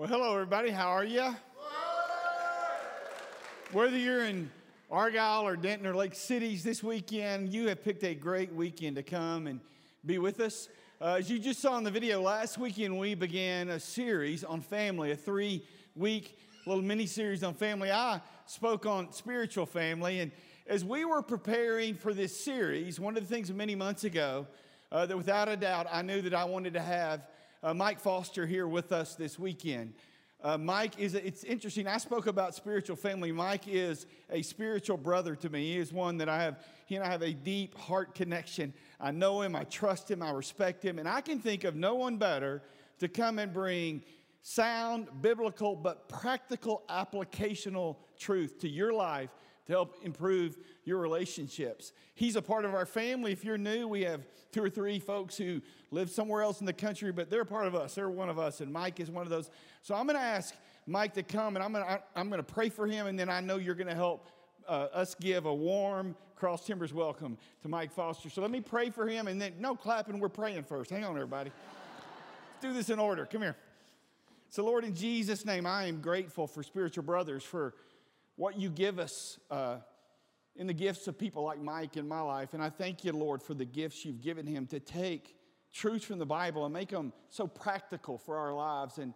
Well, hello, everybody. How are you? Whether you're in Argyle or Denton or Lake Cities this weekend, you have picked a great weekend to come and be with us. Uh, as you just saw in the video, last weekend we began a series on family, a three week little mini series on family. I spoke on spiritual family, and as we were preparing for this series, one of the things many months ago uh, that without a doubt I knew that I wanted to have uh, Mike Foster here with us this weekend. Uh, Mike is, it's interesting. I spoke about spiritual family. Mike is a spiritual brother to me. He is one that I have, he and I have a deep heart connection. I know him, I trust him, I respect him, and I can think of no one better to come and bring sound, biblical, but practical applicational truth to your life to help improve your relationships. He's a part of our family. If you're new, we have two or three folks who live somewhere else in the country, but they're part of us. They're one of us, and Mike is one of those. So I'm going to ask Mike to come, and I'm going to I'm going to pray for him, and then I know you're going to help uh, us give a warm Cross Timbers welcome to Mike Foster. So let me pray for him, and then no clapping. We're praying first. Hang on, everybody. Let's do this in order. Come here. So, Lord, in Jesus' name, I am grateful for spiritual brothers for what you give us uh, in the gifts of people like Mike in my life. And I thank you, Lord, for the gifts you've given him to take truths from the Bible and make them so practical for our lives. And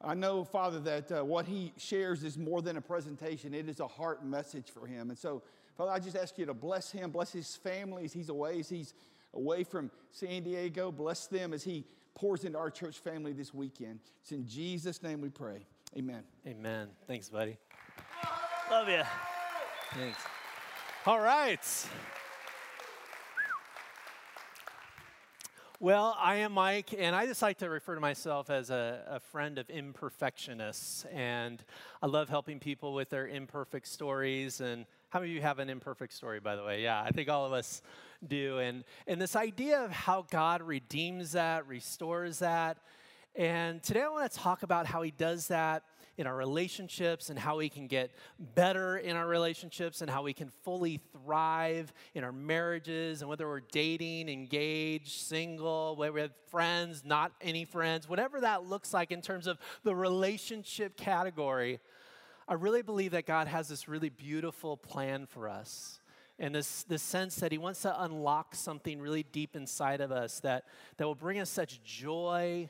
I know, Father, that uh, what he shares is more than a presentation, it is a heart message for him. And so, Father, I just ask you to bless him, bless his family as he's away, as he's away from San Diego. Bless them as he pours into our church family this weekend. It's in Jesus' name we pray. Amen. Amen. Thanks, buddy. Love you. Thanks. All right. Well, I am Mike, and I just like to refer to myself as a, a, friend of imperfectionists. And I love helping people with their imperfect stories. And how many of you have an imperfect story, by the way? Yeah, I think all of us do. And, and this idea of how God redeems that, restores that. And today I want to talk about how He does that in our relationships and how we can get better in our relationships and how we can fully thrive in our marriages and whether we're dating, engaged, single, whether we have friends, not any friends, whatever that looks like in terms of the relationship category. I really believe that God has this really beautiful plan for us and this, this sense that he wants to unlock something really deep inside of us that, that will bring us such joy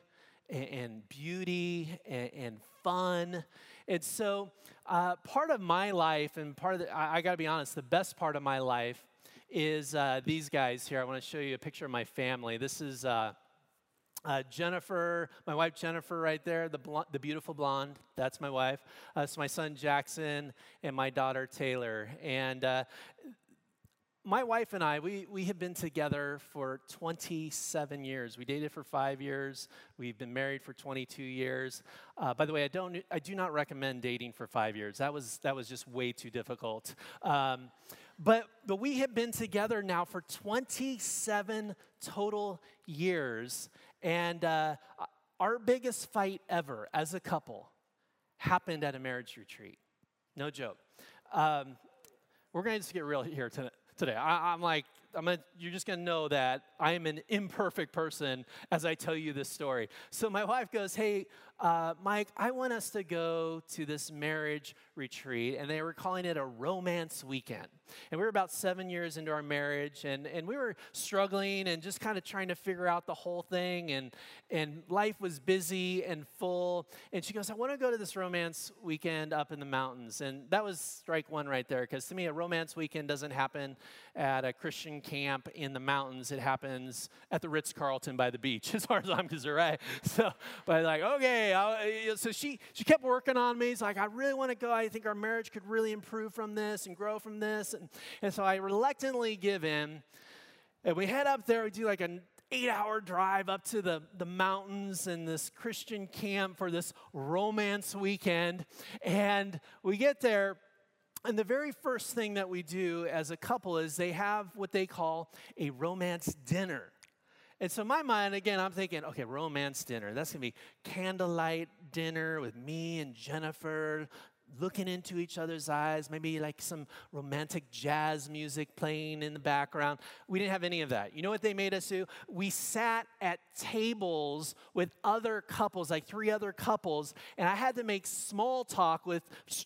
and, and beauty and, and, fun. And so, uh, part of my life, and part of the, I, I got to be honest, the best part of my life is uh, these guys here. I want to show you a picture of my family. This is. Uh, uh, Jennifer, my wife Jennifer, right there, the, bl- the beautiful blonde, that's my wife. Uh, it's my son Jackson and my daughter Taylor. And uh, my wife and I, we, we have been together for 27 years. We dated for five years. We've been married for 22 years. Uh, by the way, I, don't, I do not recommend dating for five years. That was, that was just way too difficult. Um, but, but we have been together now for 27 total years. And uh, our biggest fight ever as a couple happened at a marriage retreat. No joke. Um, we're going to just get real here tonight today. I, am like, I'm gonna, you're just to know that I am an imperfect person as I tell you this story. So my wife goes, Hey, uh, Mike, I want us to go to this marriage retreat. And they were calling it a romance weekend. And we were about seven years into our marriage, and, and we were struggling and just kind of trying to figure out the whole thing. And, and life was busy and full. And she goes, I want to go to this romance weekend up in the mountains. And that was strike one right there, because to me, a romance weekend doesn't happen at a Christian camp in the mountains. It happens at the Ritz Carlton by the beach, as far as I'm concerned, right? So, but like, okay. I'll, so she, she kept working on me. It's like, I really want to go. I think our marriage could really improve from this and grow from this. And, and so I reluctantly give in. And we head up there. We do like an eight hour drive up to the, the mountains and this Christian camp for this romance weekend. And we get there. And the very first thing that we do as a couple is they have what they call a romance dinner. And so, my mind, again, I'm thinking, okay, romance dinner. That's gonna be candlelight dinner with me and Jennifer, looking into each other's eyes, maybe like some romantic jazz music playing in the background. We didn't have any of that. You know what they made us do? We sat at tables with other couples, like three other couples, and I had to make small talk with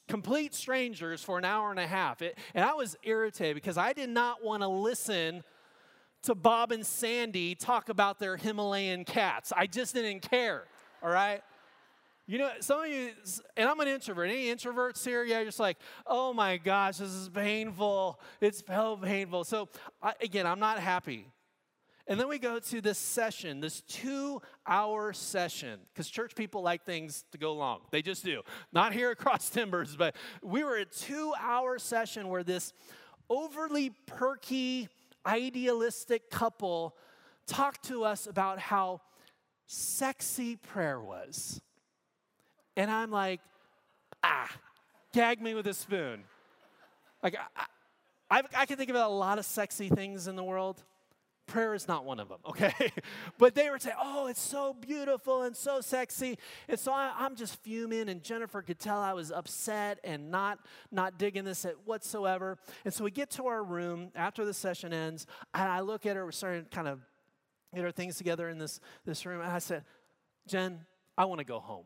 complete strangers for an hour and a half. It, and I was irritated because I did not want to listen to Bob and Sandy talk about their Himalayan cats. I just didn't care, all right? You know, some of you, and I'm an introvert. Any introverts here? Yeah, you're just like, oh my gosh, this is painful. It's so painful. So, I, again, I'm not happy. And then we go to this session, this two hour session, because church people like things to go long. They just do. Not here at Cross Timbers, but we were a two hour session where this overly perky, idealistic couple talked to us about how sexy prayer was. And I'm like, ah, gag me with a spoon. Like, I, I, I can think about a lot of sexy things in the world. Prayer is not one of them, okay? but they were saying, oh, it's so beautiful and so sexy. And so I, am just fuming, and Jennifer could tell I was upset and not, not digging this at whatsoever. And so we get to our room after the session ends, and I look at her, we're starting to kind of get our things together in this, this room, and I said, Jen, I want to go home.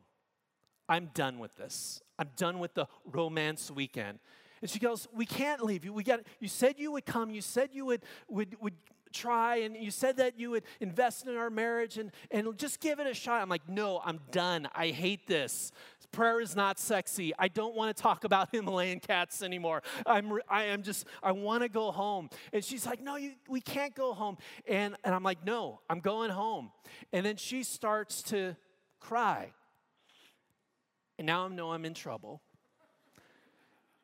I'm done with this. I'm done with the romance weekend. And she goes, We can't leave you. We got you said you would come, you said you would would would try and you said that you would invest in our marriage and, and just give it a shot. I'm like, no, I'm done. I hate this. Prayer is not sexy. I don't want to talk about Himalayan cats anymore. I'm, I am just, I want to go home. And she's like, no, you, we can't go home. And, and I'm like, no, I'm going home. And then she starts to cry. And now I know I'm in trouble.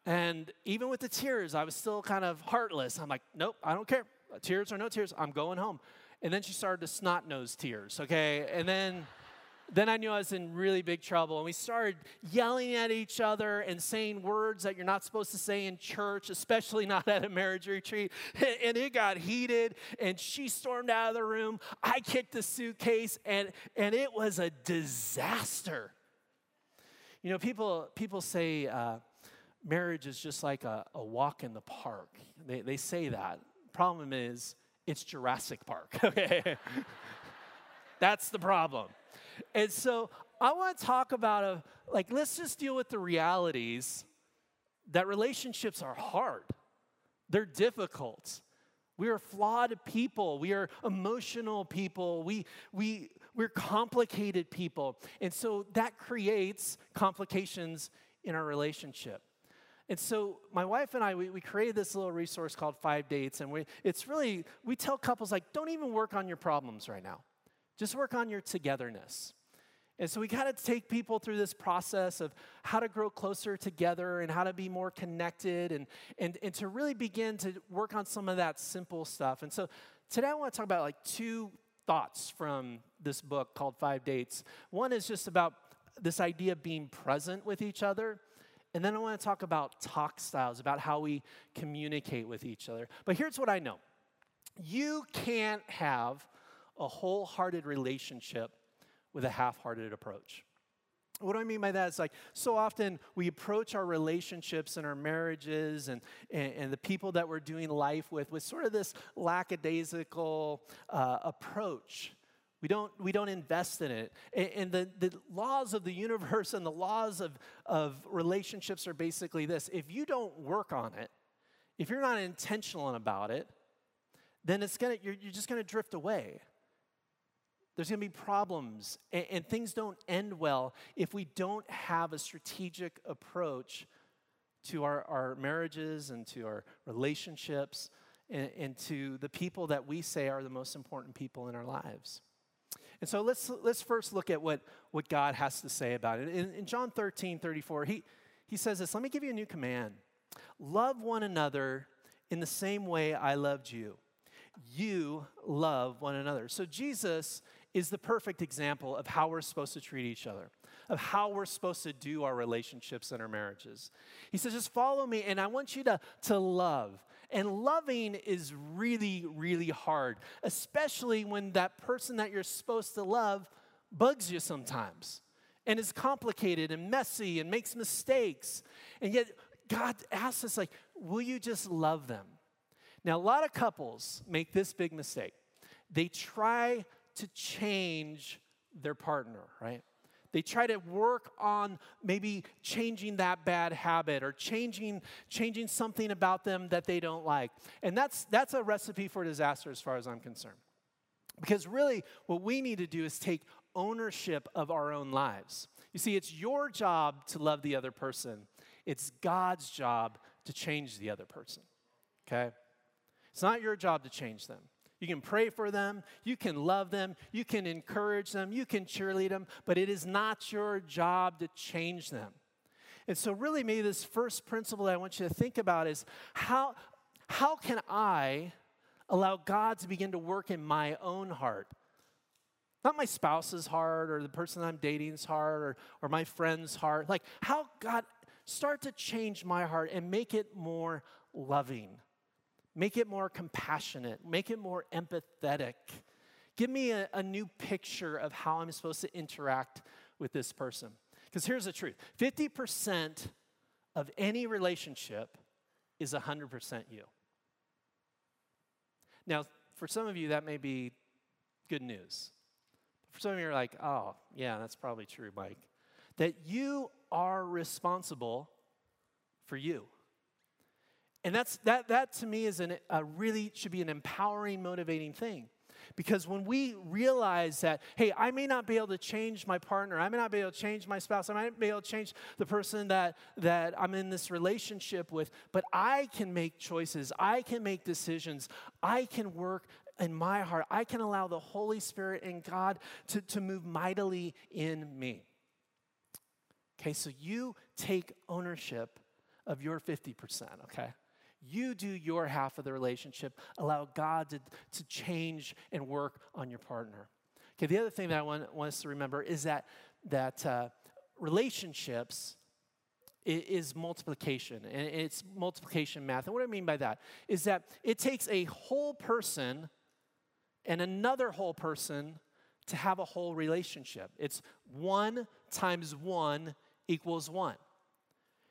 And even with the tears, I was still kind of heartless. I'm like, nope, I don't care. Tears or no tears, I'm going home. And then she started to snot nose tears, okay? And then then I knew I was in really big trouble. And we started yelling at each other and saying words that you're not supposed to say in church, especially not at a marriage retreat. And it got heated, and she stormed out of the room. I kicked the suitcase, and, and it was a disaster. You know, people, people say uh, marriage is just like a, a walk in the park. They, they say that. Problem is, it's Jurassic Park, okay? That's the problem. And so I want to talk about a, like, let's just deal with the realities that relationships are hard, they're difficult. We are flawed people. We are emotional people. We, we, we're complicated people. And so that creates complications in our relationship. And so my wife and I, we, we created this little resource called Five Dates. And we, it's really, we tell couples, like, don't even work on your problems right now. Just work on your togetherness. And so we kind of take people through this process of how to grow closer together and how to be more connected and, and, and to really begin to work on some of that simple stuff. And so today I want to talk about like two thoughts from this book called Five Dates. One is just about this idea of being present with each other. And then I want to talk about talk styles, about how we communicate with each other. But here's what I know you can't have a wholehearted relationship with a half hearted approach. What do I mean by that? It's like so often we approach our relationships and our marriages and, and, and the people that we're doing life with with sort of this lackadaisical uh, approach. We don't, we don't invest in it. And, the, the laws of the universe and the laws of, of relationships are basically this if you don't work on it, if you're not intentional about it, then it's gonna, you're, you're just going to drift away. There's going to be problems, and, and, things don't end well if we don't have a strategic approach to our, our marriages and to our relationships and, and to the people that we say are the most important people in our lives. And so let's, let's first look at what, what God has to say about it. In, in John 13, 34, he, he says this Let me give you a new command love one another in the same way I loved you. You love one another. So Jesus is the perfect example of how we're supposed to treat each other, of how we're supposed to do our relationships and our marriages. He says, just follow me, and I want you to, to love. And loving is really, really hard, especially when that person that you're supposed to love bugs you sometimes. and is complicated and messy and makes mistakes. And yet, God asks us, like, will you just love them? Now, a lot of couples make this big mistake. They try to change their partner, right? They try to work on maybe changing that bad habit or changing, changing something about them that they don't like. And that's, that's a recipe for disaster as far as I'm concerned. Because really, what we need to do is take ownership of our own lives. You see, it's your job to love the other person, it's God's job to change the other person. Okay? It's not your job to change them. You can pray for them, you can love them, you can encourage them, you can cheerlead them, but it is not your job to change them. And so, really, maybe this first principle that I want you to think about is how, how can I allow God to begin to work in my own heart? Not my spouse's heart or the person I'm dating's heart or, or my friend's heart. Like, how God start to change my heart and make it more loving Make it more compassionate, make it more empathetic. Give me a, a new picture of how I'm supposed to interact with this person. Because here's the truth 50% of any relationship is 100% you. Now, for some of you, that may be good news. For some of you, are like, oh, yeah, that's probably true, Mike. That you are responsible for you. And that's, that, that to me is an, a really should be an empowering, motivating thing. Because when we realize that, hey, I may not be able to change my partner, I may not be able to change my spouse, I might not be able to change the person that, that I'm in this relationship with, but I can make choices, I can make decisions, I can work in my heart, I can allow the Holy Spirit and God to, to move mightily in me. Okay, so you take ownership of your 50%, okay? You do your half of the relationship. Allow God to, to change and work on your partner. Okay, the other thing that I want, want us to remember is that, that uh, relationships is multiplication, and it's multiplication math. And what I mean by that is that it takes a whole person and another whole person to have a whole relationship. It's one times one equals one.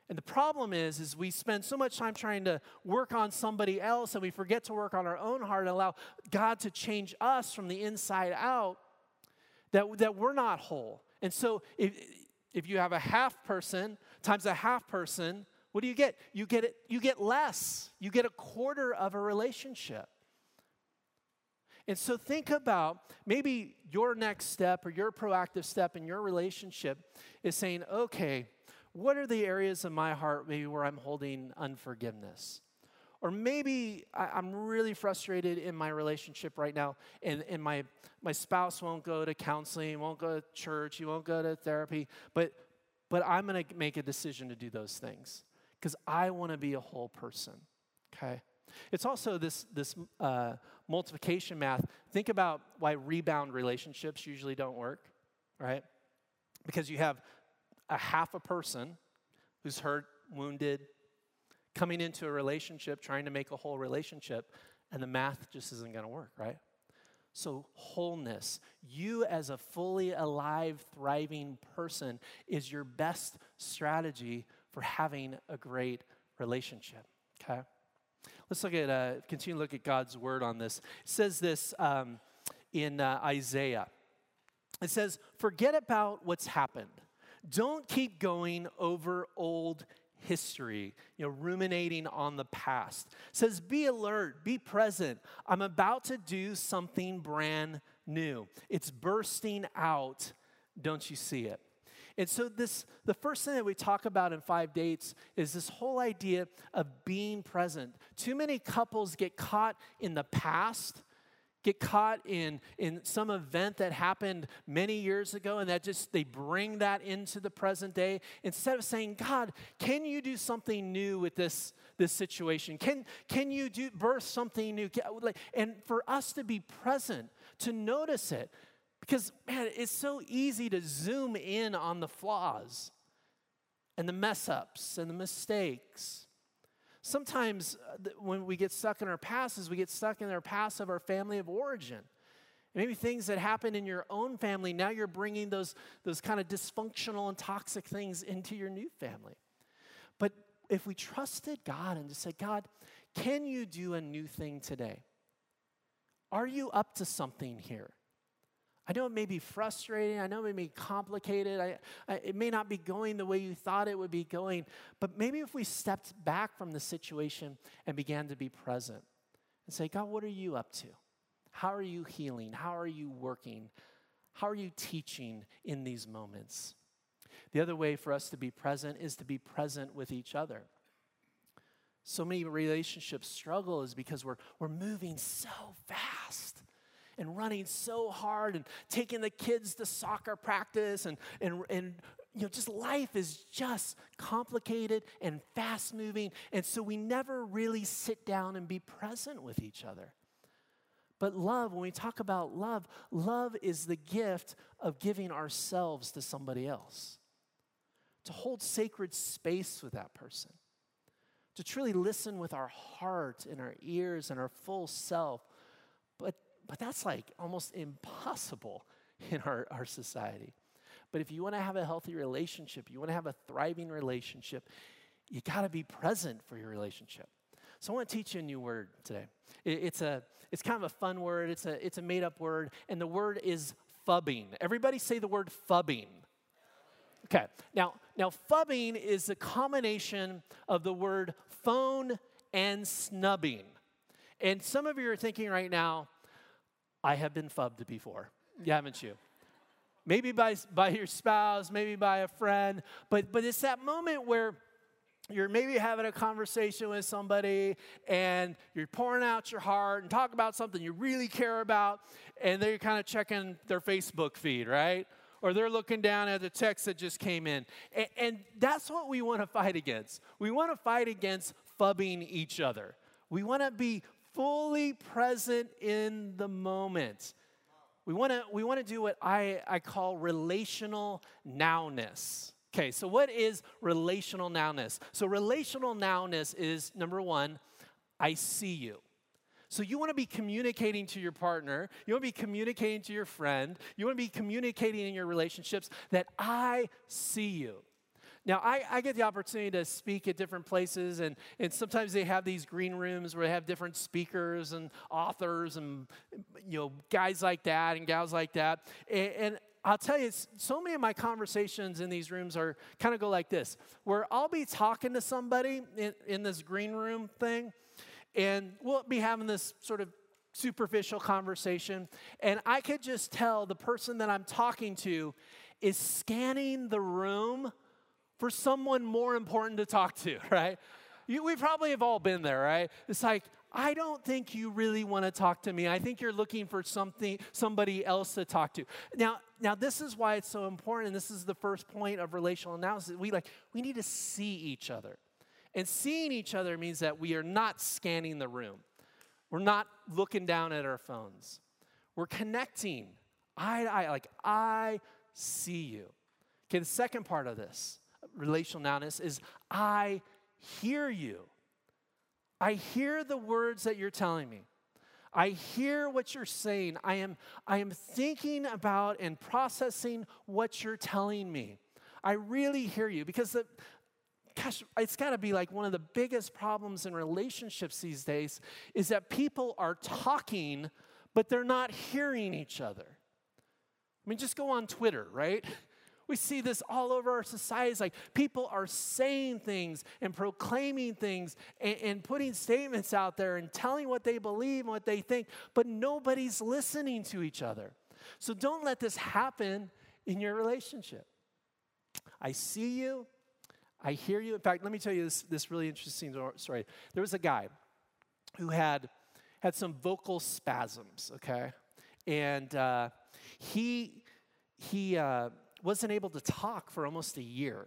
And the problem is, is we spend so much time trying to work on somebody else and we forget to work on our own heart and allow God to change us from the inside out that, that we're not whole. And so if, if you have a half person times a half person, what do you get? You get it, you get less. You get a quarter of a relationship. And so think about maybe your next step or your proactive step in your relationship is saying, okay, what are the areas of my heart maybe where I'm holding unforgiveness? Or maybe I, am really frustrated in my relationship right now, and, and my, my spouse won't go to counseling, won't go to church, he won't go to therapy, but, but I'm gonna make a decision to do those things because I wanna be a whole person, okay? It's also this, this uh, multiplication math. Think about why rebound relationships usually don't work, right? Because you have a half a person who's hurt, wounded, coming into a relationship, trying to make a whole relationship, and the math just isn't going to work, right? So, wholeness, you as a fully alive, thriving person, is your best strategy for having a great relationship, okay? Let's look at, uh, continue to look at God's word on this. It says this um, in uh, Isaiah. It says, Forget about what's happened don't keep going over old history, you know, ruminating on the past. It says, be alert, be present. I'm about to do something brand new. It's bursting out. Don't you see it? And so this the first thing that we talk about in 5 dates is this whole idea of being present. Too many couples get caught in the past get caught in, in some event that happened many years ago and that just they bring that into the present day. Instead of saying god can you do something new with this this situation? Can can you do birth something new? And for us to be present to notice it because man it's so easy to zoom in on the flaws and the mess ups and the mistakes sometimes uh, when we get stuck in our past is we get stuck in our past of our family of origin Maybe things that happened in your own family, now you're bringing those, those kind of dysfunctional and toxic things into your new family. But if we trusted God and just said, God, can you do a new thing today? Are you up to something here? I know it may be frustrating. I know it may be complicated. I, I, it may not be going the way you thought it would be going. But maybe if we stepped back from the situation and began to be present and say, God, what are you up to? How are you healing? How are you working? How are you teaching in these moments? The other way for us to be present is to be present with each other. So many relationships struggle is because we're, we're moving so fast and running so hard and taking the kids to soccer practice and, and, and you know, just life is just complicated and fast moving. And so we never really sit down and be present with each other. But love, when we talk about love, love is the gift of giving ourselves to somebody else, to hold sacred space with that person, to truly listen with our heart and our ears and our full self. But that's like almost impossible in our, our society. But if you want to have a healthy relationship, you want to have a thriving relationship, you got to be present for your relationship. So I want to teach you a new word today. It, it's, a, it's kind of a fun word, it's a, it's a made up word, and the word is phubbing. Everybody say the word phubbing. Okay, now, now phubbing is a combination of the word phone and snubbing. And some of you are thinking right now, I have been phubbed before. Haven't you? Maybe by, by your spouse, maybe by a friend, but, but it's that moment where you're maybe having a conversation with somebody and you're pouring out your heart and talk about something you really care about, and they're kind of checking their Facebook feed, right? Or they're looking down at the text that just came in. And, and that's what we want to fight against. We want to fight against phubbing each other. We want to be fully present in the moment. We want to we want to do what I, I call relational nowness. Okay, so what is relational nowness? So relational nowness is number one, I see you. So you want to be communicating to your partner, you want to be communicating to your friend, you want to be communicating in your relationships that I see you. Now, I, I, get the opportunity to speak at different places, and, and sometimes they have these green rooms where they have different speakers and authors and you know guys like that and gals like that. And, and I'll tell you, so many of my conversations in these rooms are kind of go like this, where I'll be talking to somebody in, in this green room thing, and we'll be having this sort of superficial conversation, and I could just tell the person that I'm talking to is scanning the room for someone more important to talk to, right? You, we probably have all been there, right? It's like, I don't think you really want to talk to me. I think you're looking for something, somebody else to talk to. Now, now this is why it's so important, this is the first point of relational nowness. We like we need to see each other. And seeing each other means that we are not scanning the room. We're not looking down at our phones. We're connecting eye to eye, like I see you. Okay, the second part of this relational nowness is I hear you. I hear the words that you're telling me. I hear what you're saying. I am, I am thinking about and processing what you're telling me. I really hear you because the, gosh, it's got to be like one of the biggest problems in relationships these days is that people are talking, but they're not hearing each other. I mean, just go on Twitter, right? We see this all over our societies. Like people are saying things and proclaiming things and, and, putting statements out there and telling what they believe and what they think, but nobody's listening to each other. So don't let this happen in your relationship. I see you. I hear you. In fact, let me tell you this, this really interesting story. There was a guy who had had some vocal spasms, okay? And uh, he, he, uh, wasn't able to talk for almost a year.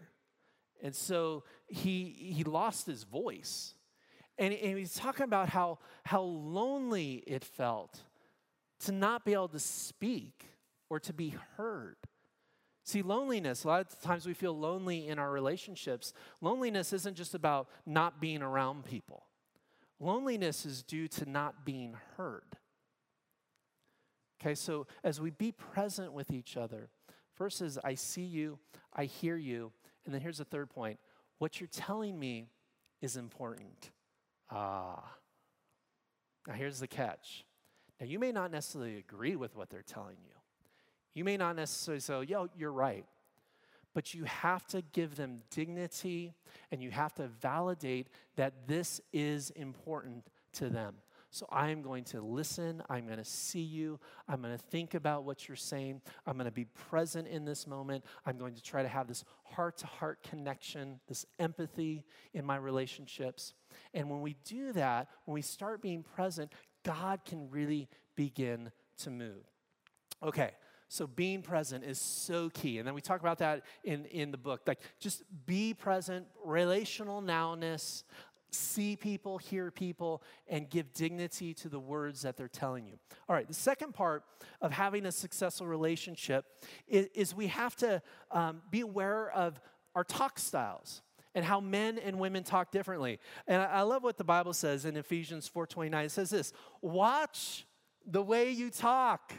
And so he, he lost his voice. And, and he's talking about how, how lonely it felt to not be able to speak or to be heard. See, loneliness, a lot of times we feel lonely in our relationships. Loneliness isn't just about not being around people, loneliness is due to not being heard. Okay, so as we be present with each other, first is I see you, I hear you, and then here's the third point what you're telling me is important. Ah. Now, here's the catch. Now, you may not necessarily agree with what they're telling you. You may not necessarily say, yo, you're right. But you have to give them dignity and you have to validate that this is important to them. So I am going to listen. I'm going to see you. I'm going to think about what you're saying. I'm going to be present in this moment. I'm going to try to have this heart to heart connection, this empathy in my relationships. And when we do that, when we start being present, God can really begin to move. Okay, so being present is so key. And then we talk about that in, in the book. Like just be present, relational nowness, see people, hear people, and give dignity to the words that they're telling you. All right, the second part of having a successful relationship is, is we have to um, be aware of our talk styles and how men and women talk differently. And I, I love what the Bible says in Ephesians 4:29. It says this: "Watch the way you talk.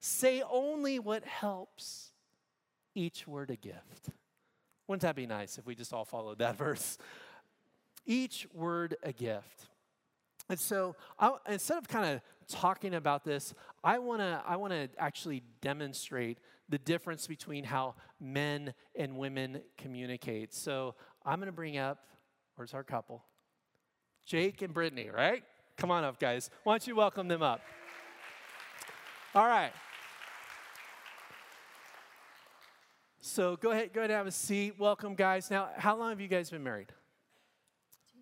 Say only what helps. Each word a gift." Wouldn't that be nice if we just all followed that verse? Each word a gift. And so I, instead of kind of talking about this, I want to I want to actually demonstrate the difference between how men and women communicate. So I'm going to bring up where's our couple? Jake and Brittany, right? Come on up, guys. Why don't you welcome them up? All right. So go ahead, go ahead and have a seat. Welcome, guys. Now, how long have you guys been married?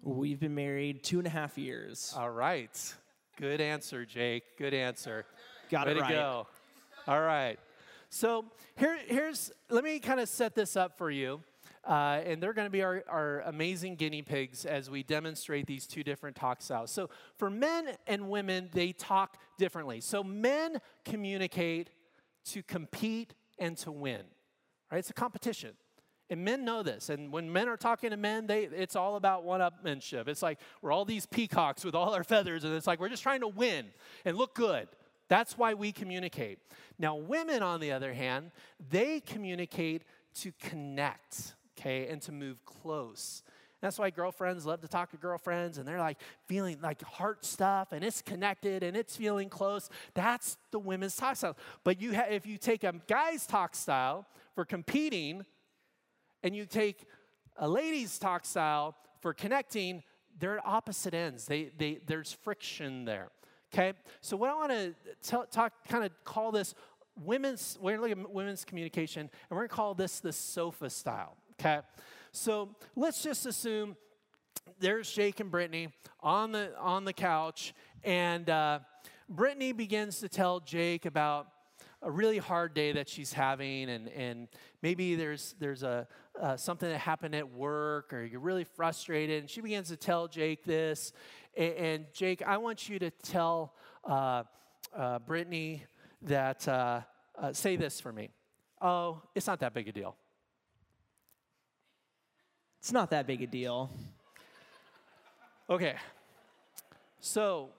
We've been married two and a half years. All right. Good answer, Jake. Good answer. Got Way it right. to go. All right. So here, here's, let me kind of set this up for you. Uh, and they're going to be our, our amazing guinea pigs as we demonstrate these two different talk styles. So, for men and women, they talk differently. So, men communicate to compete and to win, right? It's a competition. And men know this. And when men are talking to men, they, it's all about one upmanship. It's like we're all these peacocks with all our feathers, and it's like we're just trying to win and look good. That's why we communicate. Now, women, on the other hand, they communicate to connect, okay, and to move close. That's why girlfriends love to talk to girlfriends and they're like feeling like heart stuff and it's connected and it's feeling close. That's the women's talk style. But you ha- if you take a guy's talk style for competing, and you take a lady's talk style for connecting, they're at opposite ends. They, they, there's friction there. Okay? So, what I want to talk, kind of call this women's, we're going to look at women's communication, and we're going to call this the sofa style. Okay? So, let's just assume there's Jake and Brittany on the, on the couch, and uh, Brittany begins to tell Jake about a really hard day that she's having, and, and maybe there's, there's a, uh, something that happened at work, or you're really frustrated. And she begins to tell Jake this. And, and Jake, I want you to tell uh, uh, Brittany that, uh, uh, say this for me. Oh, it's not that big a deal. It's not that big a deal. Okay. So,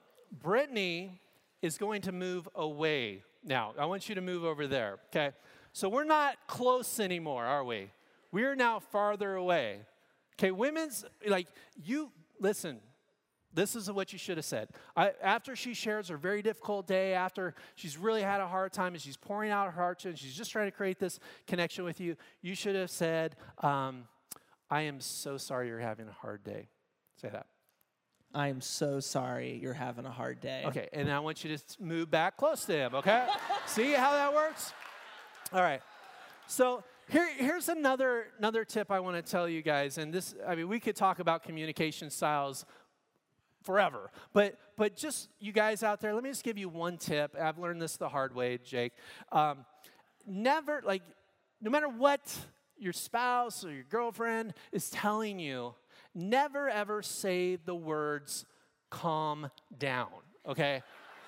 Brittany is going to move away now, I want you to move over there, okay? So we're not close anymore, are we? We're now farther away. Okay, women's, like, you, listen, this is what you should have said. I, after she shares her very difficult day, after she's really had a hard time and she's pouring out her heart to and she's just trying to create this connection with you, you should have said, um, I am so sorry you're having a hard day. Say that. I am so sorry you're having a hard day. Okay, and I want you to move back close to him, okay? See how that works? All right. So here, here's another, another tip I want to tell you guys. And this, I mean, we could talk about communication styles forever. But, but just you guys out there, let me just give you one tip. I've learned this the hard way, Jake. Um, never, like, no matter what your spouse or your girlfriend is telling you, never ever say the words calm down, okay?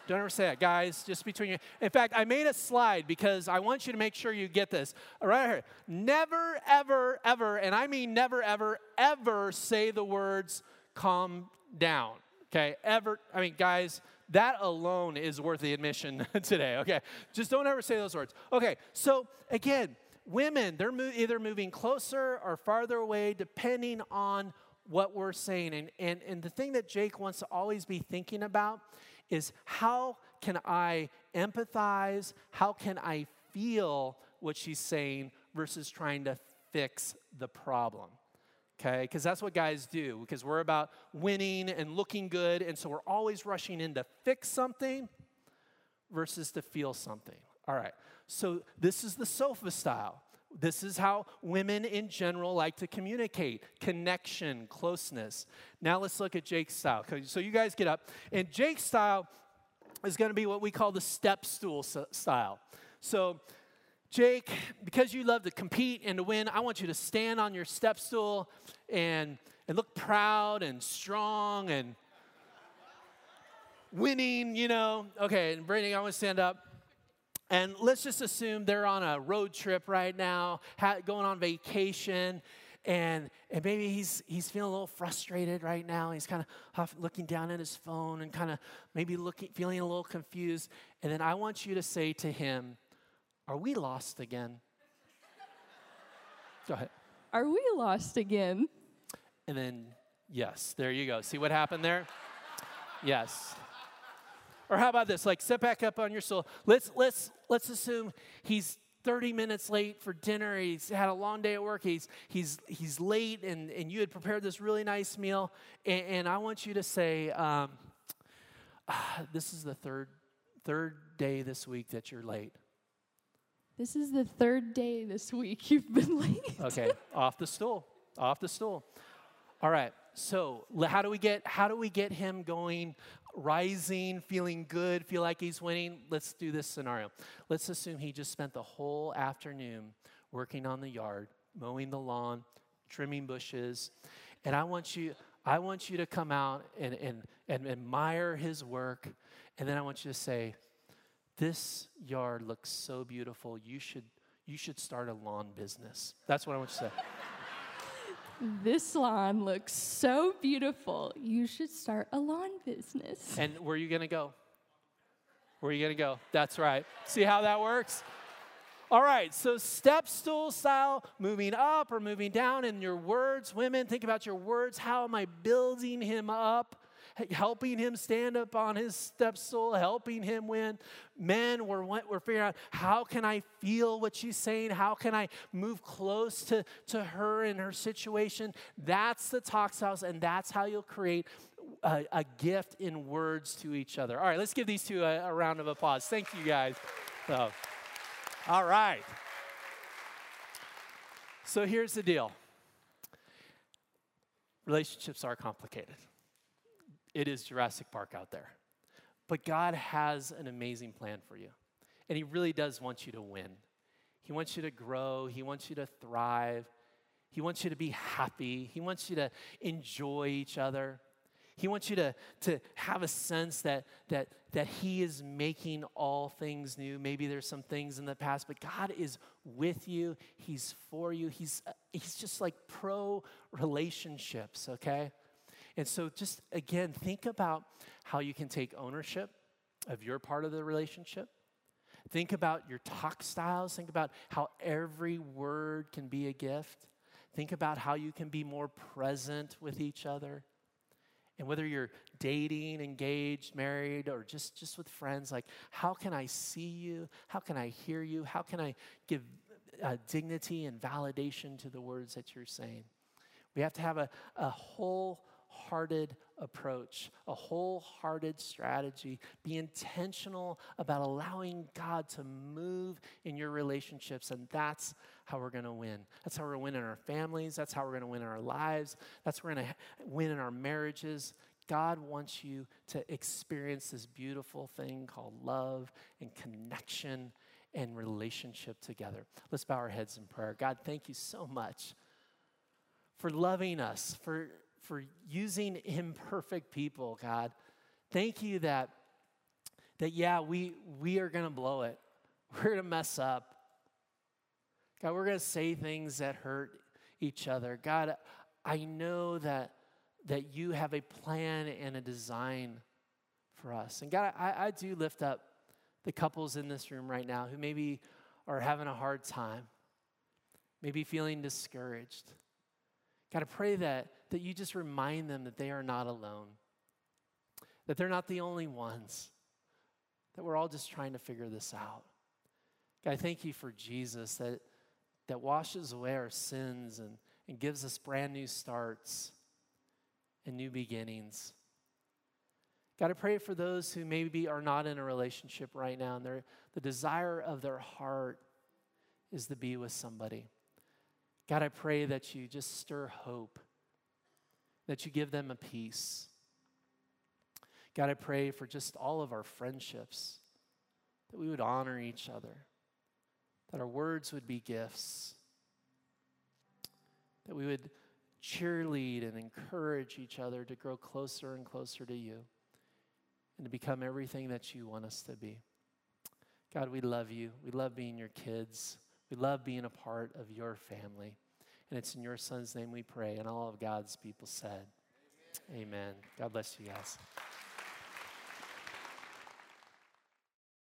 Don't ever say that, guys, just between you. In fact, I made a slide because I want you to make sure you get this. Right here. Never, ever, ever, and I mean never, ever, ever say the words calm down, okay? Ever, I mean, guys, that alone is worth the admission today, okay? Just don't ever say those words. Okay, so again, women, they're mo- either moving closer or farther away depending on what we're saying. And, and, and the thing that Jake wants to always be thinking about is how can I empathize? How can I feel what she's saying versus trying to fix the problem? Okay, because that's what guys do, because we're about winning and looking good, and so we're always rushing in to fix something versus to feel something. All right, so this is the sofa style. This is how women in general like to communicate connection, closeness. Now let's look at Jake's style. So you guys get up, and Jake's style is going to be what we call the step stool style. So, Jake, because you love to compete and to win, I want you to stand on your step stool and, and look proud and strong and winning, you know. Okay, and Brittany, I want to stand up. And let's just assume they're on a road trip right now, going on vacation, and, and maybe he's, he's feeling a little frustrated right now. He's kind of looking down at his phone and kind of maybe looking, feeling a little confused. And then I want you to say to him, Are we lost again? Go ahead. Are we lost again? And then, yes, there you go. See what happened there? Yes. Or how about this? Like, set back up on your stool. Let's let's let's assume he's 30 minutes late for dinner. He's had a long day at work. He's he's he's late, and and you had prepared this really nice meal. And, and I want you to say, um, ah, "This is the third third day this week that you're late." This is the third day this week you've been late. okay, off the stool. Off the stool. All right. So how do we get how do we get him going, rising, feeling good, feel like he's winning? Let's do this scenario. Let's assume he just spent the whole afternoon working on the yard, mowing the lawn, trimming bushes, and I want you I want you to come out and, and, and admire his work, and then I want you to say, "This yard looks so beautiful. You should you should start a lawn business." That's what I want you to say. This lawn looks so beautiful. You should start a lawn business. And where are you going to go? Where are you going to go? That's right. See how that works? All right, so step stool style, moving up or moving down in your words. Women, think about your words. How am I building him up? Helping him stand up on his step stool, helping him win. Men, we're, we're figuring out how can I feel what she's saying? How can I move close to, to her and her situation? That's the talk house, and that's how you'll create a, a, gift in words to each other. All right, let's give these two a, a round of applause. Thank you, guys. So, all right. So here's the deal relationships are complicated. It is Jurassic Park out there. But God has an amazing plan for you. And He really does want you to win. He wants you to grow, He wants you to thrive, He wants you to be happy, He wants you to enjoy each other. He wants you to, to have a sense that, that, that He is making all things new. Maybe there's some things in the past, but God is with you. He's for you. He's, he's just like pro relationships, okay? And so, just again, think about how you can take ownership of your part of the relationship. Think about your talk styles. Think about how every word can be a gift. Think about how you can be more present with each other. And whether you're dating, engaged, married, or just, just with friends, like, how can I see you? How can I hear you? How can I give uh, dignity and validation to the words that you're saying? We have to have a, a whole wholehearted approach, a wholehearted strategy. Be intentional about allowing God to move in your relationships, and that's how we're going to win. That's how we're going to win in our families. That's how we're going to win in our lives. That's how we're going to win in our marriages. God wants you to experience this beautiful thing called love and connection and relationship together. Let's bow our heads in prayer. God, thank you so much for loving us, for for using imperfect people, God. Thank you that, that yeah, we, we are going to blow it. We're going to mess up. God, we're going to say things that hurt each other. God, I know that, that you have a plan and a design for us. And God, I, I do lift up the couples in this room right now who maybe are having a hard time, maybe feeling discouraged. God, I pray that, that you just remind them that they are not alone, that they're not the only ones, that we're all just trying to figure this out. God, thank you for Jesus that, that washes away our sins and, and gives us brand new starts and new beginnings. God, I pray for those who maybe are not in a relationship right now and the desire of their heart is to be with somebody. God, I pray that you just stir hope, that you give them a peace. God, I pray for just all of our friendships, that we would honor each other, that our words would be gifts, that we would cheerlead and encourage each other to grow closer and closer to you and to become everything that you want us to be. God, we love you. We love being your kids. We love being a part of your family. And it's in your son's name we pray. And all of God's people said, Amen. Amen. God bless you guys.